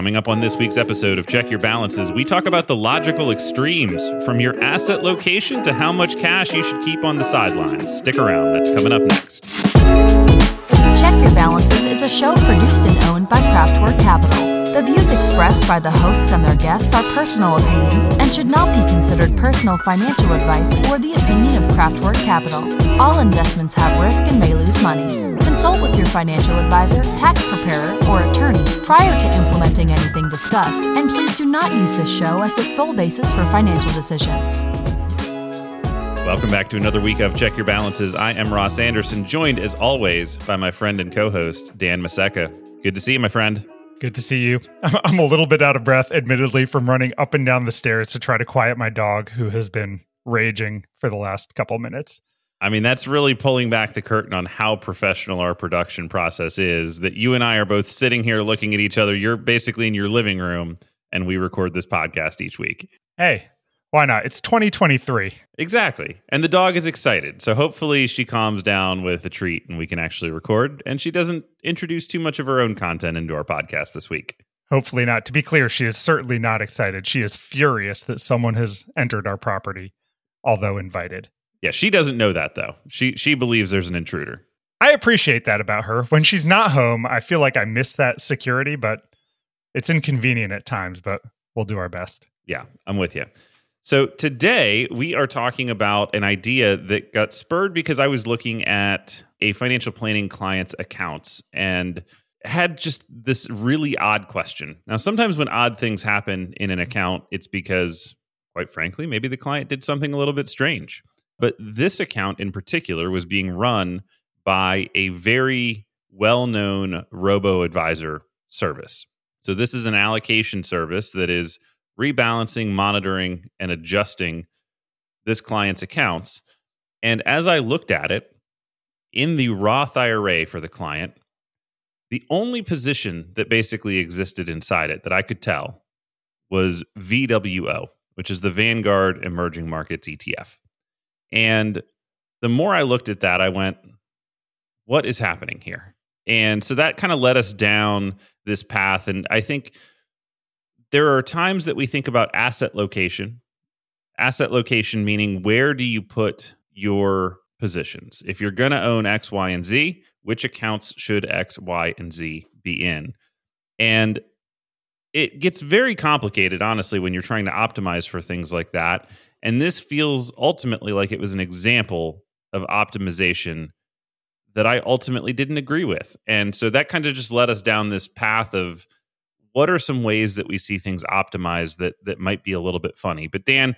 Coming up on this week's episode of Check Your Balances, we talk about the logical extremes from your asset location to how much cash you should keep on the sidelines. Stick around, that's coming up next. Check Your Balances is a show produced and owned by Craftwork Capital. The views expressed by the hosts and their guests are personal opinions and should not be considered personal financial advice or the opinion of Craftwork Capital. All investments have risk and may lose money. Consult with your financial advisor, tax preparer, or attorney prior to implementing anything discussed, and please do not use this show as the sole basis for financial decisions. Welcome back to another week of Check Your Balances. I am Ross Anderson, joined as always by my friend and co host, Dan Maseka. Good to see you, my friend. Good to see you. I'm a little bit out of breath, admittedly, from running up and down the stairs to try to quiet my dog, who has been raging for the last couple minutes. I mean, that's really pulling back the curtain on how professional our production process is. That you and I are both sitting here looking at each other. You're basically in your living room, and we record this podcast each week. Hey, why not? It's 2023. Exactly. And the dog is excited. So hopefully she calms down with a treat and we can actually record. And she doesn't introduce too much of her own content into our podcast this week. Hopefully not. To be clear, she is certainly not excited. She is furious that someone has entered our property, although invited. Yeah, she doesn't know that though. She she believes there's an intruder. I appreciate that about her. When she's not home, I feel like I miss that security, but it's inconvenient at times, but we'll do our best. Yeah, I'm with you. So today we are talking about an idea that got spurred because I was looking at a financial planning client's accounts and had just this really odd question. Now, sometimes when odd things happen in an account, it's because, quite frankly, maybe the client did something a little bit strange. But this account in particular was being run by a very well known robo advisor service. So, this is an allocation service that is rebalancing, monitoring, and adjusting this client's accounts. And as I looked at it in the Roth IRA for the client, the only position that basically existed inside it that I could tell was VWO, which is the Vanguard Emerging Markets ETF. And the more I looked at that, I went, what is happening here? And so that kind of led us down this path. And I think there are times that we think about asset location. Asset location meaning where do you put your positions? If you're going to own X, Y, and Z, which accounts should X, Y, and Z be in? And it gets very complicated, honestly, when you're trying to optimize for things like that. And this feels ultimately like it was an example of optimization that I ultimately didn't agree with. And so that kind of just led us down this path of what are some ways that we see things optimized that that might be a little bit funny? But Dan,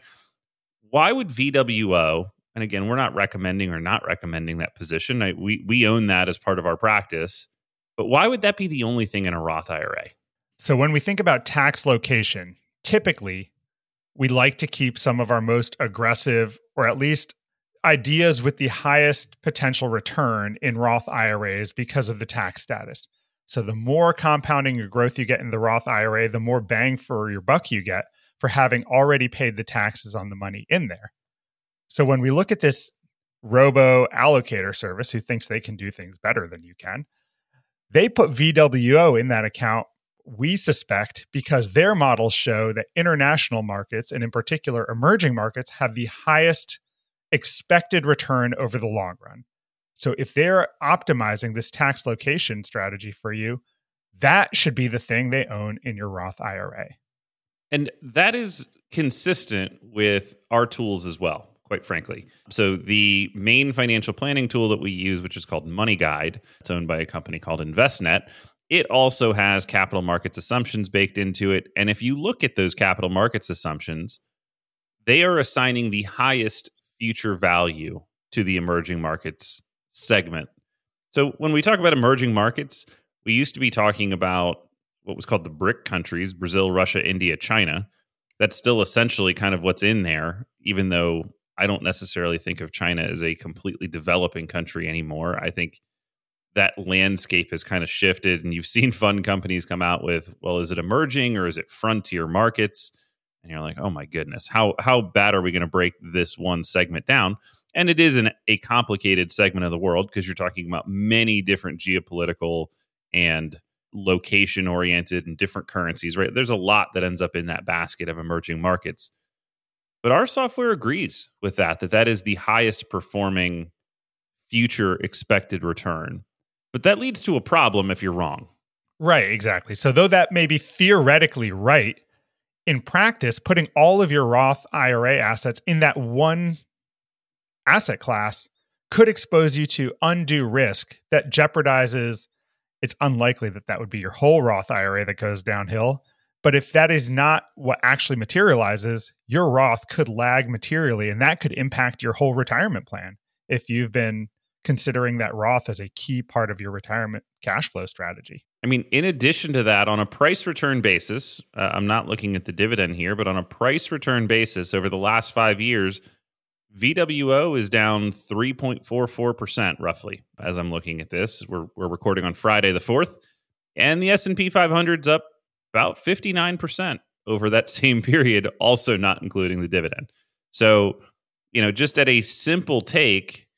why would VWO? And again, we're not recommending or not recommending that position. I, we we own that as part of our practice. But why would that be the only thing in a Roth IRA? So when we think about tax location, typically we like to keep some of our most aggressive or at least ideas with the highest potential return in Roth IRAs because of the tax status. So the more compounding or growth you get in the Roth IRA, the more bang for your buck you get for having already paid the taxes on the money in there. So when we look at this robo allocator service who thinks they can do things better than you can, they put VWO in that account, we suspect, because their models show that international markets, and in particular emerging markets, have the highest expected return over the long run. So if they're optimizing this tax location strategy for you, that should be the thing they own in your Roth IRA. And that is consistent with our tools as well, quite frankly. So the main financial planning tool that we use, which is called Money Guide, it's owned by a company called Envestnet. It also has capital markets assumptions baked into it. And if you look at those capital markets assumptions, they are assigning the highest future value to the emerging markets segment. So when we talk about emerging markets, we used to be talking about what was called the BRIC countries Brazil, Russia, India, China. That's still essentially kind of what's in there, even though I don't necessarily think of China as a completely developing country anymore. I think that landscape has kind of shifted, and you've seen fund companies come out with, well, is it emerging or is it frontier markets? And you're like, oh my goodness, how how bad are we going to break this one segment down? and it is an, a complicated segment of the world because you're talking about many different geopolitical and location oriented and different currencies, right? There's a lot that ends up in that basket of emerging markets. But our software agrees with that, that that is the highest performing future expected return. But that leads to a problem if you're wrong. Right, exactly. So, though that may be theoretically right, in practice, putting all of your Roth IRA assets in that one asset class could expose you to undue risk that jeopardizes. It's unlikely that that would be your whole Roth IRA that goes downhill. But if that is not what actually materializes, your Roth could lag materially, and that could impact your whole retirement plan if you've been considering that Roth as a key part of your retirement cash flow strategy. I mean, in addition to that, on a price return basis, uh, I'm not looking at the dividend here, but on a price return basis over the last five years, VWO is down 3.44% roughly as I'm looking at this. We're, we're recording on Friday the 4th, and the S&P 500's up about 59% over that same period, also not including the dividend. So, you know, just at a simple take,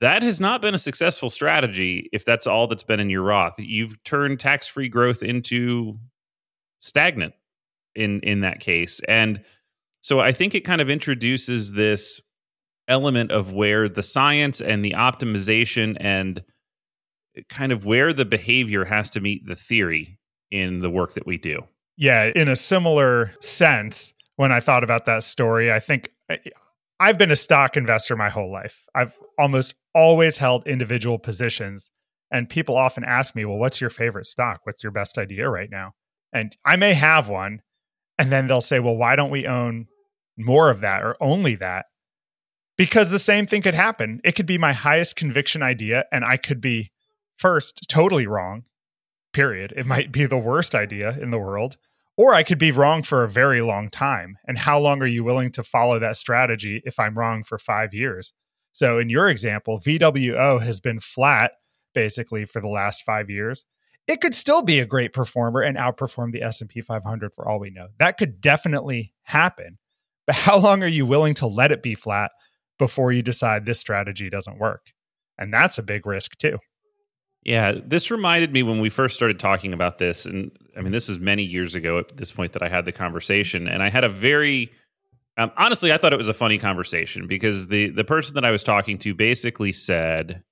that has not been a successful strategy if that's all that's been in your Roth. You've turned tax-free growth into stagnant in in that case. And so I think it kind of introduces this element of where the science and the optimization and kind of where the behavior has to meet the theory in the work that we do. Yeah, in a similar sense, when I thought about that story, I think I've been a stock investor my whole life. I've almost always held individual positions. And people often ask me, well, what's your favorite stock? What's your best idea right now? And I may have one. And then they'll say, well, why don't we own more of that or only that? Because the same thing could happen. It could be my highest conviction idea, and I could be first totally wrong, period. It might be the worst idea in the world or I could be wrong for a very long time. And how long are you willing to follow that strategy if I'm wrong for five years? So, in your example, VWO has been flat basically for the last five years. It could still be a great performer and outperform the S&P 500 for all we know. That could definitely happen. But how long are you willing to let it be flat before you decide this strategy doesn't work? And that's a big risk too. Yeah, this reminded me when we first started talking about this, and I mean, this is many years ago at this point that I had the conversation, and I had a very um, honestly, I thought it was a funny conversation because the the person that I was talking to basically said,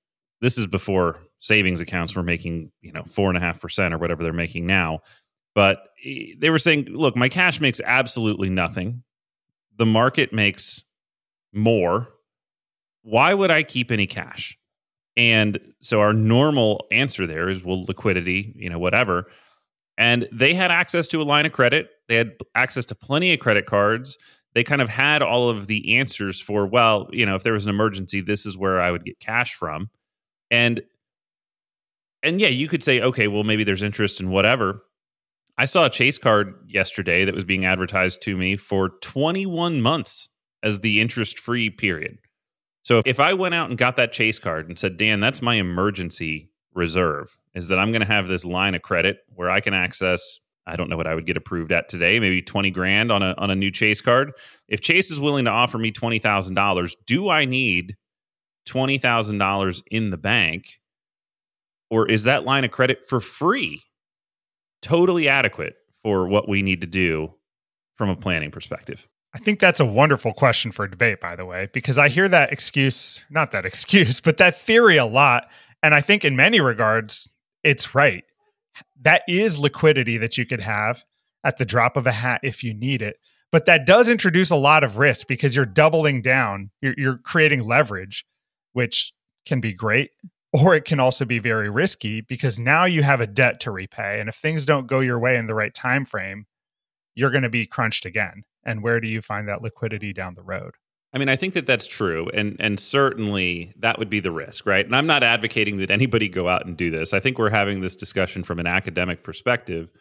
"This is before savings accounts were making you know four and a half percent or whatever they're making now," but they were saying, "Look, my cash makes absolutely nothing. The market makes more. Why would I keep any cash?" And so our normal answer there is, well, liquidity, you know, whatever. And they had access to a line of credit. They had access to plenty of credit cards. They kind of had all of the answers for, well, you know, if there was an emergency, this is where I would get cash from. And and yeah, you could say, okay, well, maybe there's interest in whatever. I saw a Chase card yesterday that was being advertised to me for 21 months as the interest free period. So if I went out and got that chase card and said, Dan, that's my emergency reserve, is that I'm going to have this line of credit where I can access, I don't know what I would get approved at today, maybe 20 grand on a, on a new chase card. If Chase is willing to offer me $20,000, do I need $20,000 in the bank? Or is that line of credit for free? Totally adequate for what we need to do from a planning perspective. I think that's a wonderful question for debate, by the way, because I hear that excuse, not that excuse, but that theory a lot. And I think in many regards, it's right. That is liquidity that you could have at the drop of a hat if you need it. But that does introduce a lot of risk because you're doubling down, you're, you're creating leverage, which can be great, or it can also be very risky because now you have a debt to repay. And if things don't go your way in the right time frame, you're going to be crunched again and where do you find that liquidity down the road I mean, I think that that's true, and and certainly that would be the risk, right? And I'm not advocating that anybody go out and do this. I think we're having this discussion from an academic perspective,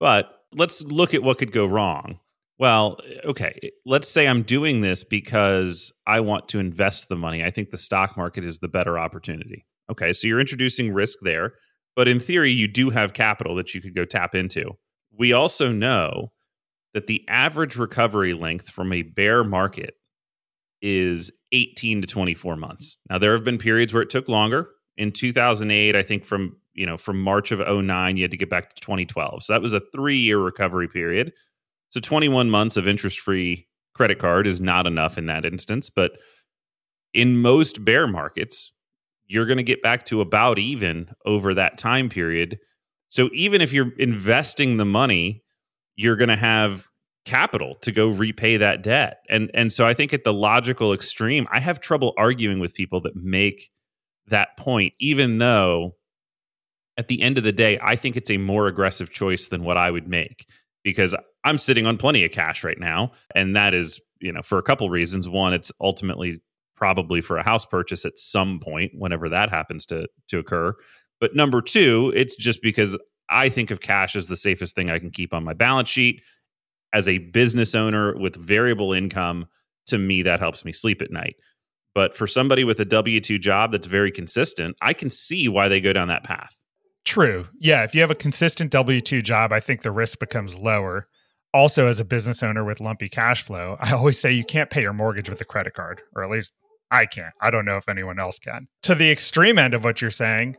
but let's look at what could go wrong. Well, okay, let's say I'm doing this because I want to invest the money. I think the stock market is the better opportunity. Okay, so you're introducing risk there, but in theory, you do have capital that you could go tap into. We also know that the average recovery length from a bear market is 18 to 24 months. Now, there have been periods where it took longer. In 2008, I think from you know, from March of 09, you had to get back to 2012. So that was a three year recovery period. So 21 months of interest free credit card is not enough in that instance. But in most bear markets, you're going to get back to about even over that time period. So even if you're investing the money, you're going to have capital to go repay that debt. And and so I think at the logical extreme, I have trouble arguing with people that make that point even though at the end of the day, I think it's a more aggressive choice than what I would make because I'm sitting on plenty of cash right now and that is, you know, for a couple reasons. One, it's ultimately probably for a house purchase at some point whenever that happens to to occur. But number 2, it's just because I think of cash as the safest thing I can keep on my balance sheet as a business owner with variable income, to me, that helps me sleep at night. But for somebody with a W 2 job that's very consistent, I can see why they go down that path. True. Yeah. If you have a consistent W 2 job, I think the risk becomes lower. Also, as a business owner with lumpy cash flow, I always say you can't pay your mortgage with a credit card, or at least I can't. I don't know if anyone else can. To the extreme end of what you're saying,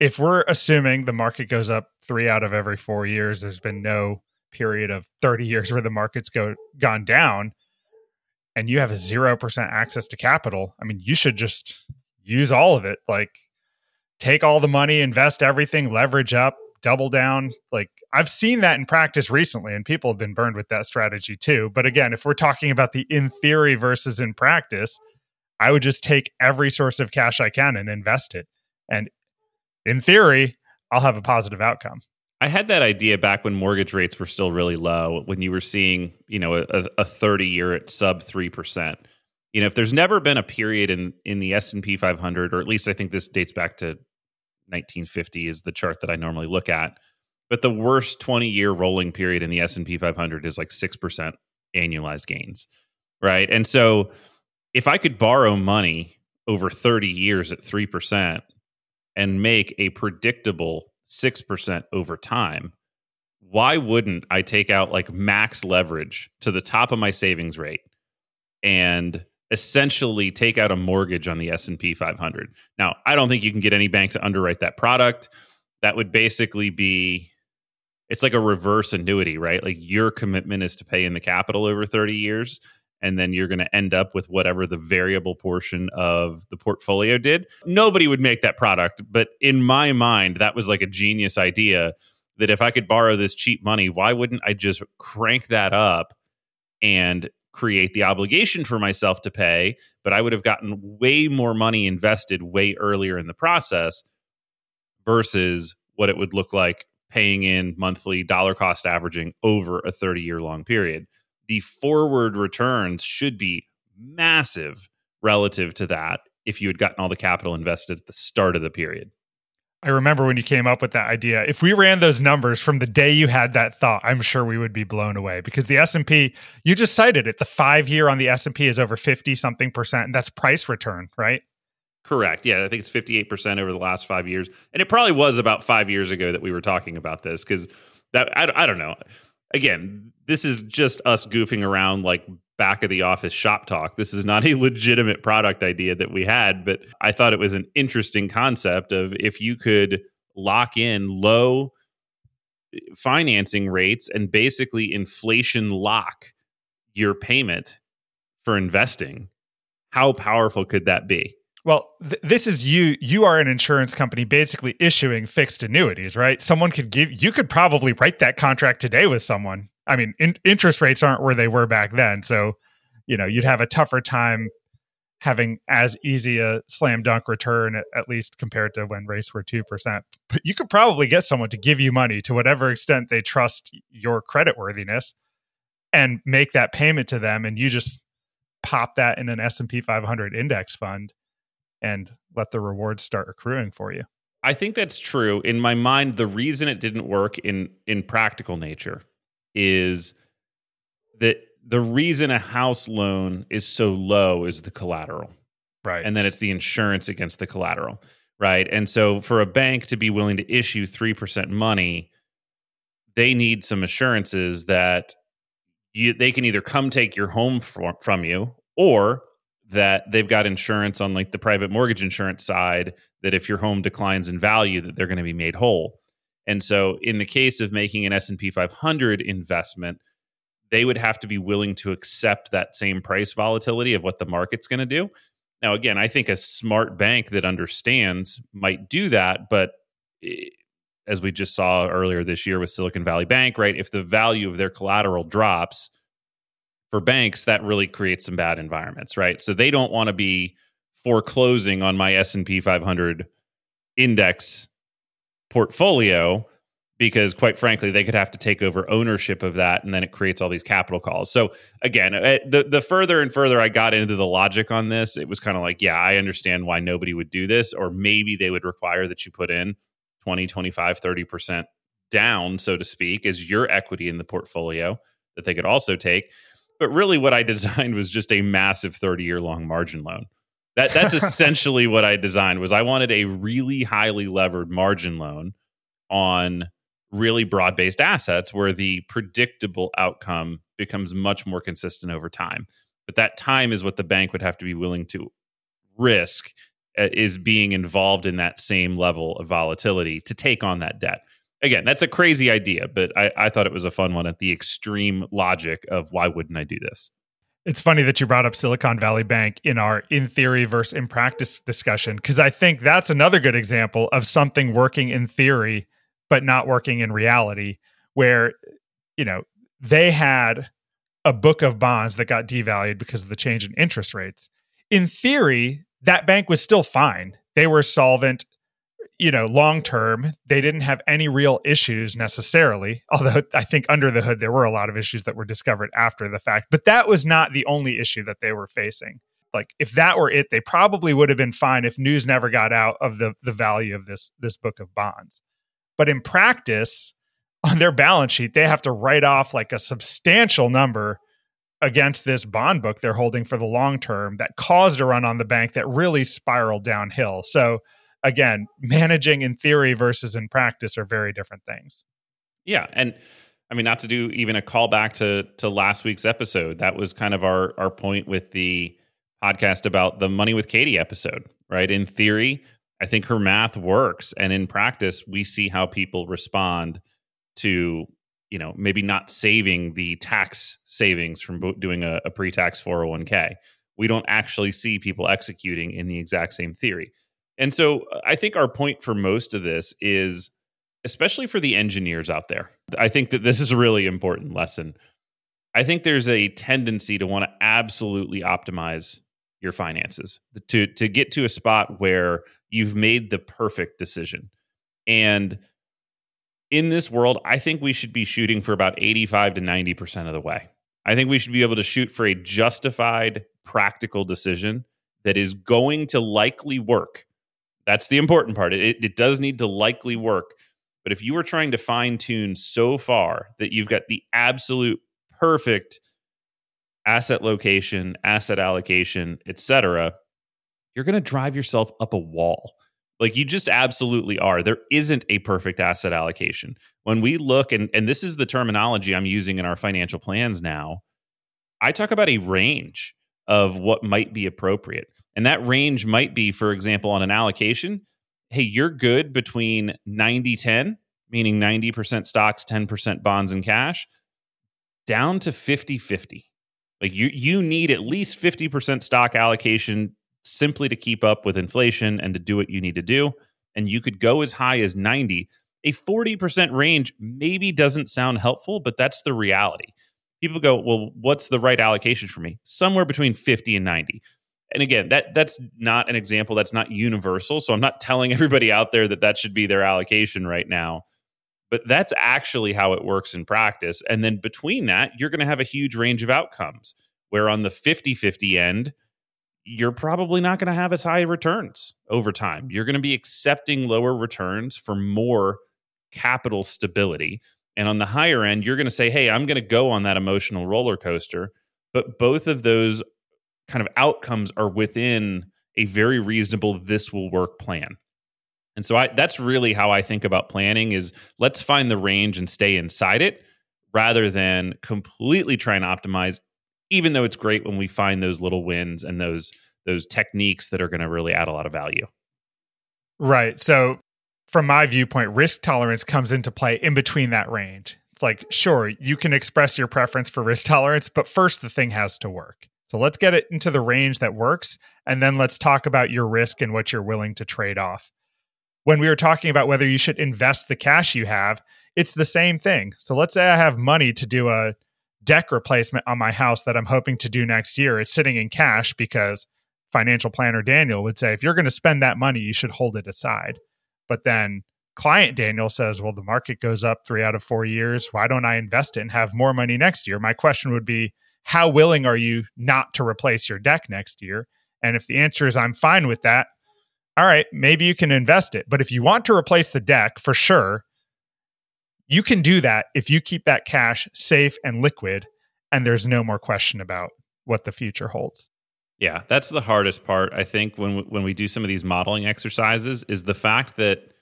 if we're assuming the market goes up three out of every four years, there's been no period of 30 years where the market's go gone down and you have a 0% access to capital i mean you should just use all of it like take all the money invest everything leverage up double down like i've seen that in practice recently and people have been burned with that strategy too but again if we're talking about the in theory versus in practice i would just take every source of cash i can and invest it and in theory i'll have a positive outcome I had that idea back when mortgage rates were still really low, when you were seeing, you know, a, a 30 year at sub 3%. You know, if there's never been a period in in the S&P 500 or at least I think this dates back to 1950 is the chart that I normally look at, but the worst 20 year rolling period in the S&P 500 is like 6% annualized gains, right? And so if I could borrow money over 30 years at 3% and make a predictable 6% over time, why wouldn't I take out like max leverage to the top of my savings rate and essentially take out a mortgage on the S&P 500? Now, I don't think you can get any bank to underwrite that product. That would basically be it's like a reverse annuity, right? Like your commitment is to pay in the capital over 30 years and then you're going to end up with whatever the variable portion of the portfolio did. Nobody would make that product, but in my mind, that was like a genius idea that if I could borrow this cheap money, why wouldn't I just crank that up and create the obligation for myself to pay? But I would have gotten way more money invested way earlier in the process versus what it would look like paying in monthly dollar cost averaging over a 30 year long period the forward returns should be massive relative to that if you had gotten all the capital invested at the start of the period. I remember when you came up with that idea. If we ran those numbers from the day you had that thought, I'm sure we would be blown away because the S&P, you just cited it, the 5 year on the S&P is over 50 something percent and that's price return, right? Correct. Yeah, I think it's 58% over the last 5 years. And it probably was about 5 years ago that we were talking about this cuz that I, I don't know again, this is just us goofing around like back of the office shop talk. This is not a legitimate product idea that we had, but I thought it was an interesting concept of if you could lock in low eh, financing rates and basically inflation lock your payment for investing, how powerful could that be? Well, th- this is you. You are an insurance company basically issuing fixed annuities, right? Someone could give, you could probably write that contract today with someone. I mean, in, interest rates aren't where they were back then. So, you know, you'd have a tougher time having as easy a slam dunk return, at, at least compared to when rates were 2%. But you could probably get someone to give you money to whatever extent they trust your credit worthiness and make that payment to them. And you just pop that in an S&P 500 index fund and let the rewards start accruing for you. I think that's true. In my mind, the reason it didn't work in in practical nature is that the reason a house loan is so low is the collateral. Right. And then it's the insurance against the collateral. Right. And so for a bank to be willing to issue 3% money, they need some assurances that you, they can either come take your home from, from you or that they've got insurance on like the private mortgage insurance side that if your home declines in value that they're going to be made whole. And so in the case of making an S&P 500 investment, they would have to be willing to accept that same price volatility of what the market's going to do. Now again, I think a smart bank that understands might do that, but eh, as we just saw earlier this year with Silicon Valley Bank, right? If the value of their collateral drops for banks, that really creates some bad environments, right? So they don't want to be foreclosing on my S&P 500 index portfolio because quite frankly they could have to take over ownership of that and then it creates all these capital calls so again eh, the, the further and further i got into the logic on this it was kind of like yeah i understand why nobody would do this or maybe they would require that you put in 20, 25, 30% down, so to speak, as your equity in the portfolio that they could also take. But really, what I designed was just a massive 30 year long margin loan. That, that's essentially what I designed was I wanted a really highly levered margin loan on really broad based assets where the predictable outcome becomes much more consistent over time. But that time is what the bank would have to be willing to risk uh, is being involved in that same level of volatility to take on that debt. Again, that's a crazy idea, but I, I thought it was a fun one at the extreme logic of why wouldn't I do this? It's funny that you brought up Silicon Valley Bank in our in theory versus in practice discussion, because I think that's another good example of something working in theory, but not working in reality, where, you know, they had a book of bonds that got devalued because of the change in interest rates. In theory, that bank was still fine. They were solvent, you know, long term. They didn't have any real issues necessarily, although I think under the hood there were a lot of issues that were discovered after the fact. But that was not the only issue that they were facing. Like if that were it, they probably would have been fine if news never got out of the the value of this this book of bonds. But in practice, on their balance sheet, they have to write off like a substantial number against this bond book they're holding for the long term that caused a run on the bank that really spiraled downhill. So again, managing in theory versus in practice are very different things. Yeah, and I mean not to do even a callback to to last week's episode. That was kind of our our point with the podcast about the money with Katie episode, right? In theory, I think her math works and in practice we see how people respond to you know maybe not saving the tax savings from doing a, a pre-tax 401k we don't actually see people executing in the exact same theory and so uh, i think our point for most of this is especially for the engineers out there i think that this is a really important lesson i think there's a tendency to want to absolutely optimize your finances to to get to a spot where you've made the perfect decision and in this world, I think we should be shooting for about 85 to 90% of the way. I think we should be able to shoot for a justified, practical decision that is going to likely work. That's the important part. It, it does need to likely work. But if you are trying to fine tune so far that you've got the absolute perfect asset location, asset allocation, etc., you're going to drive yourself up a wall. Like you just absolutely are. There isn't a perfect asset allocation. When we look, and, and this is the terminology I'm using in our financial plans now, I talk about a range of what might be appropriate. And that range might be, for example, on an allocation, hey, you're good between 90 10, meaning 90% stocks, 10% bonds and cash, down to 50 50. Like you, you need at least 50% stock allocation simply to keep up with inflation and to do what you need to do. And you could go as high as 90. A 40% range maybe doesn't sound helpful, but that's the reality. People go, well, what's the right allocation for me? Somewhere between 50 and 90. And again, that that's not an example. That's not universal. So I'm not telling everybody out there that that should be their allocation right now. But that's actually how it works in practice. And then between that, you're going to have a huge range of outcomes. Where on the 50 50 end, you're probably not going to have as high returns over time. You're going to be accepting lower returns for more capital stability. And on the higher end, you're going to say, hey, I'm going to go on that emotional roller coaster. But both of those kind of outcomes are within a very reasonable, this will work plan. And so I, that's really how I think about planning is let's find the range and stay inside it rather than completely try and optimize even though it's great when we find those little wins and those those techniques that are going to really add a lot of value. Right. So from my viewpoint, risk tolerance comes into play in between that range. It's like, sure, you can express your preference for risk tolerance, but first the thing has to work. So let's get it into the range that works. And then let's talk about your risk and what you're willing to trade off. When we were talking about whether you should invest the cash you have, it's the same thing. So let's say I have money to do a deck replacement on my house that I'm hoping to do next year. It's sitting in cash because financial planner Daniel would say, if you're going to spend that money, you should hold it aside. But then client Daniel says, well, the market goes up three out of four years. Why don't I invest it and have more money next year? My question would be, how willing are you not to replace your deck next year? And if the answer is I'm fine with that, all right, maybe you can invest it. But if you want to replace the deck for sure, you can do that if you keep that cash safe and liquid and there's no more question about what the future holds. Yeah, that's the hardest part I think when we, when we do some of these modeling exercises is the fact that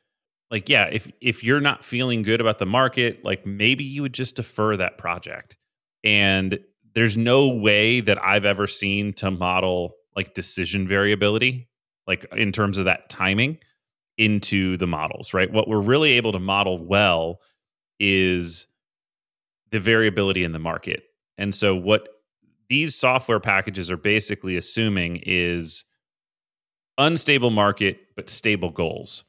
like yeah, if if you're not feeling good about the market, like maybe you would just defer that project. And there's no way that I've ever seen to model like decision variability like in terms of that timing into the models, right? What we're really able to model well is the variability in the market. And so what these software packages are basically assuming is unstable market but stable goals.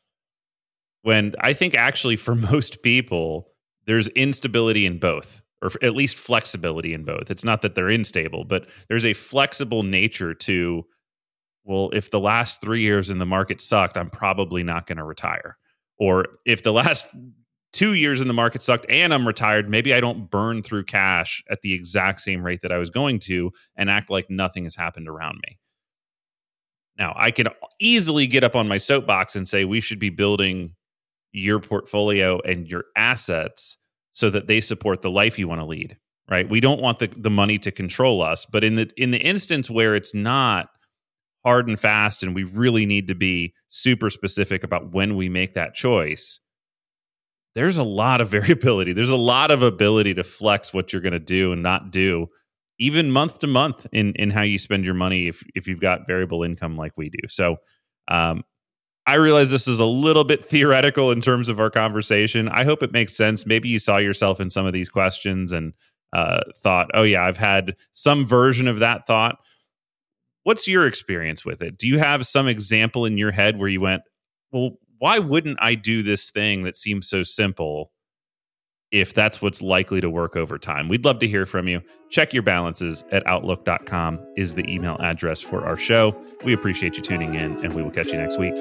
When I think actually for most people there's instability in both or at least flexibility in both. It's not that they're unstable, but there's a flexible nature to well, if the last 3 years in the market sucked, I'm probably not going to retire. Or if the last two years in the market sucked and I'm retired, maybe I don't burn through cash at the exact same rate that I was going to and act like nothing has happened around me. Now, I can easily get up on my soapbox and say we should be building your portfolio and your assets so that they support the life you want to lead, right? We don't want the, the money to control us, but in the in the instance where it's not hard and fast and we really need to be super specific about when we make that choice, there's a lot of variability. There's a lot of ability to flex what you're going to do and not do, even month to month in in how you spend your money if if you've got variable income like we do. So, um, I realize this is a little bit theoretical in terms of our conversation. I hope it makes sense. Maybe you saw yourself in some of these questions and uh, thought, "Oh yeah, I've had some version of that thought." What's your experience with it? Do you have some example in your head where you went, "Well, why wouldn't I do this thing that seems so simple if that's what's likely to work over time? We'd love to hear from you. Check your balances at outlook.com is the email address for our show. We appreciate you tuning in, and we will catch you next week.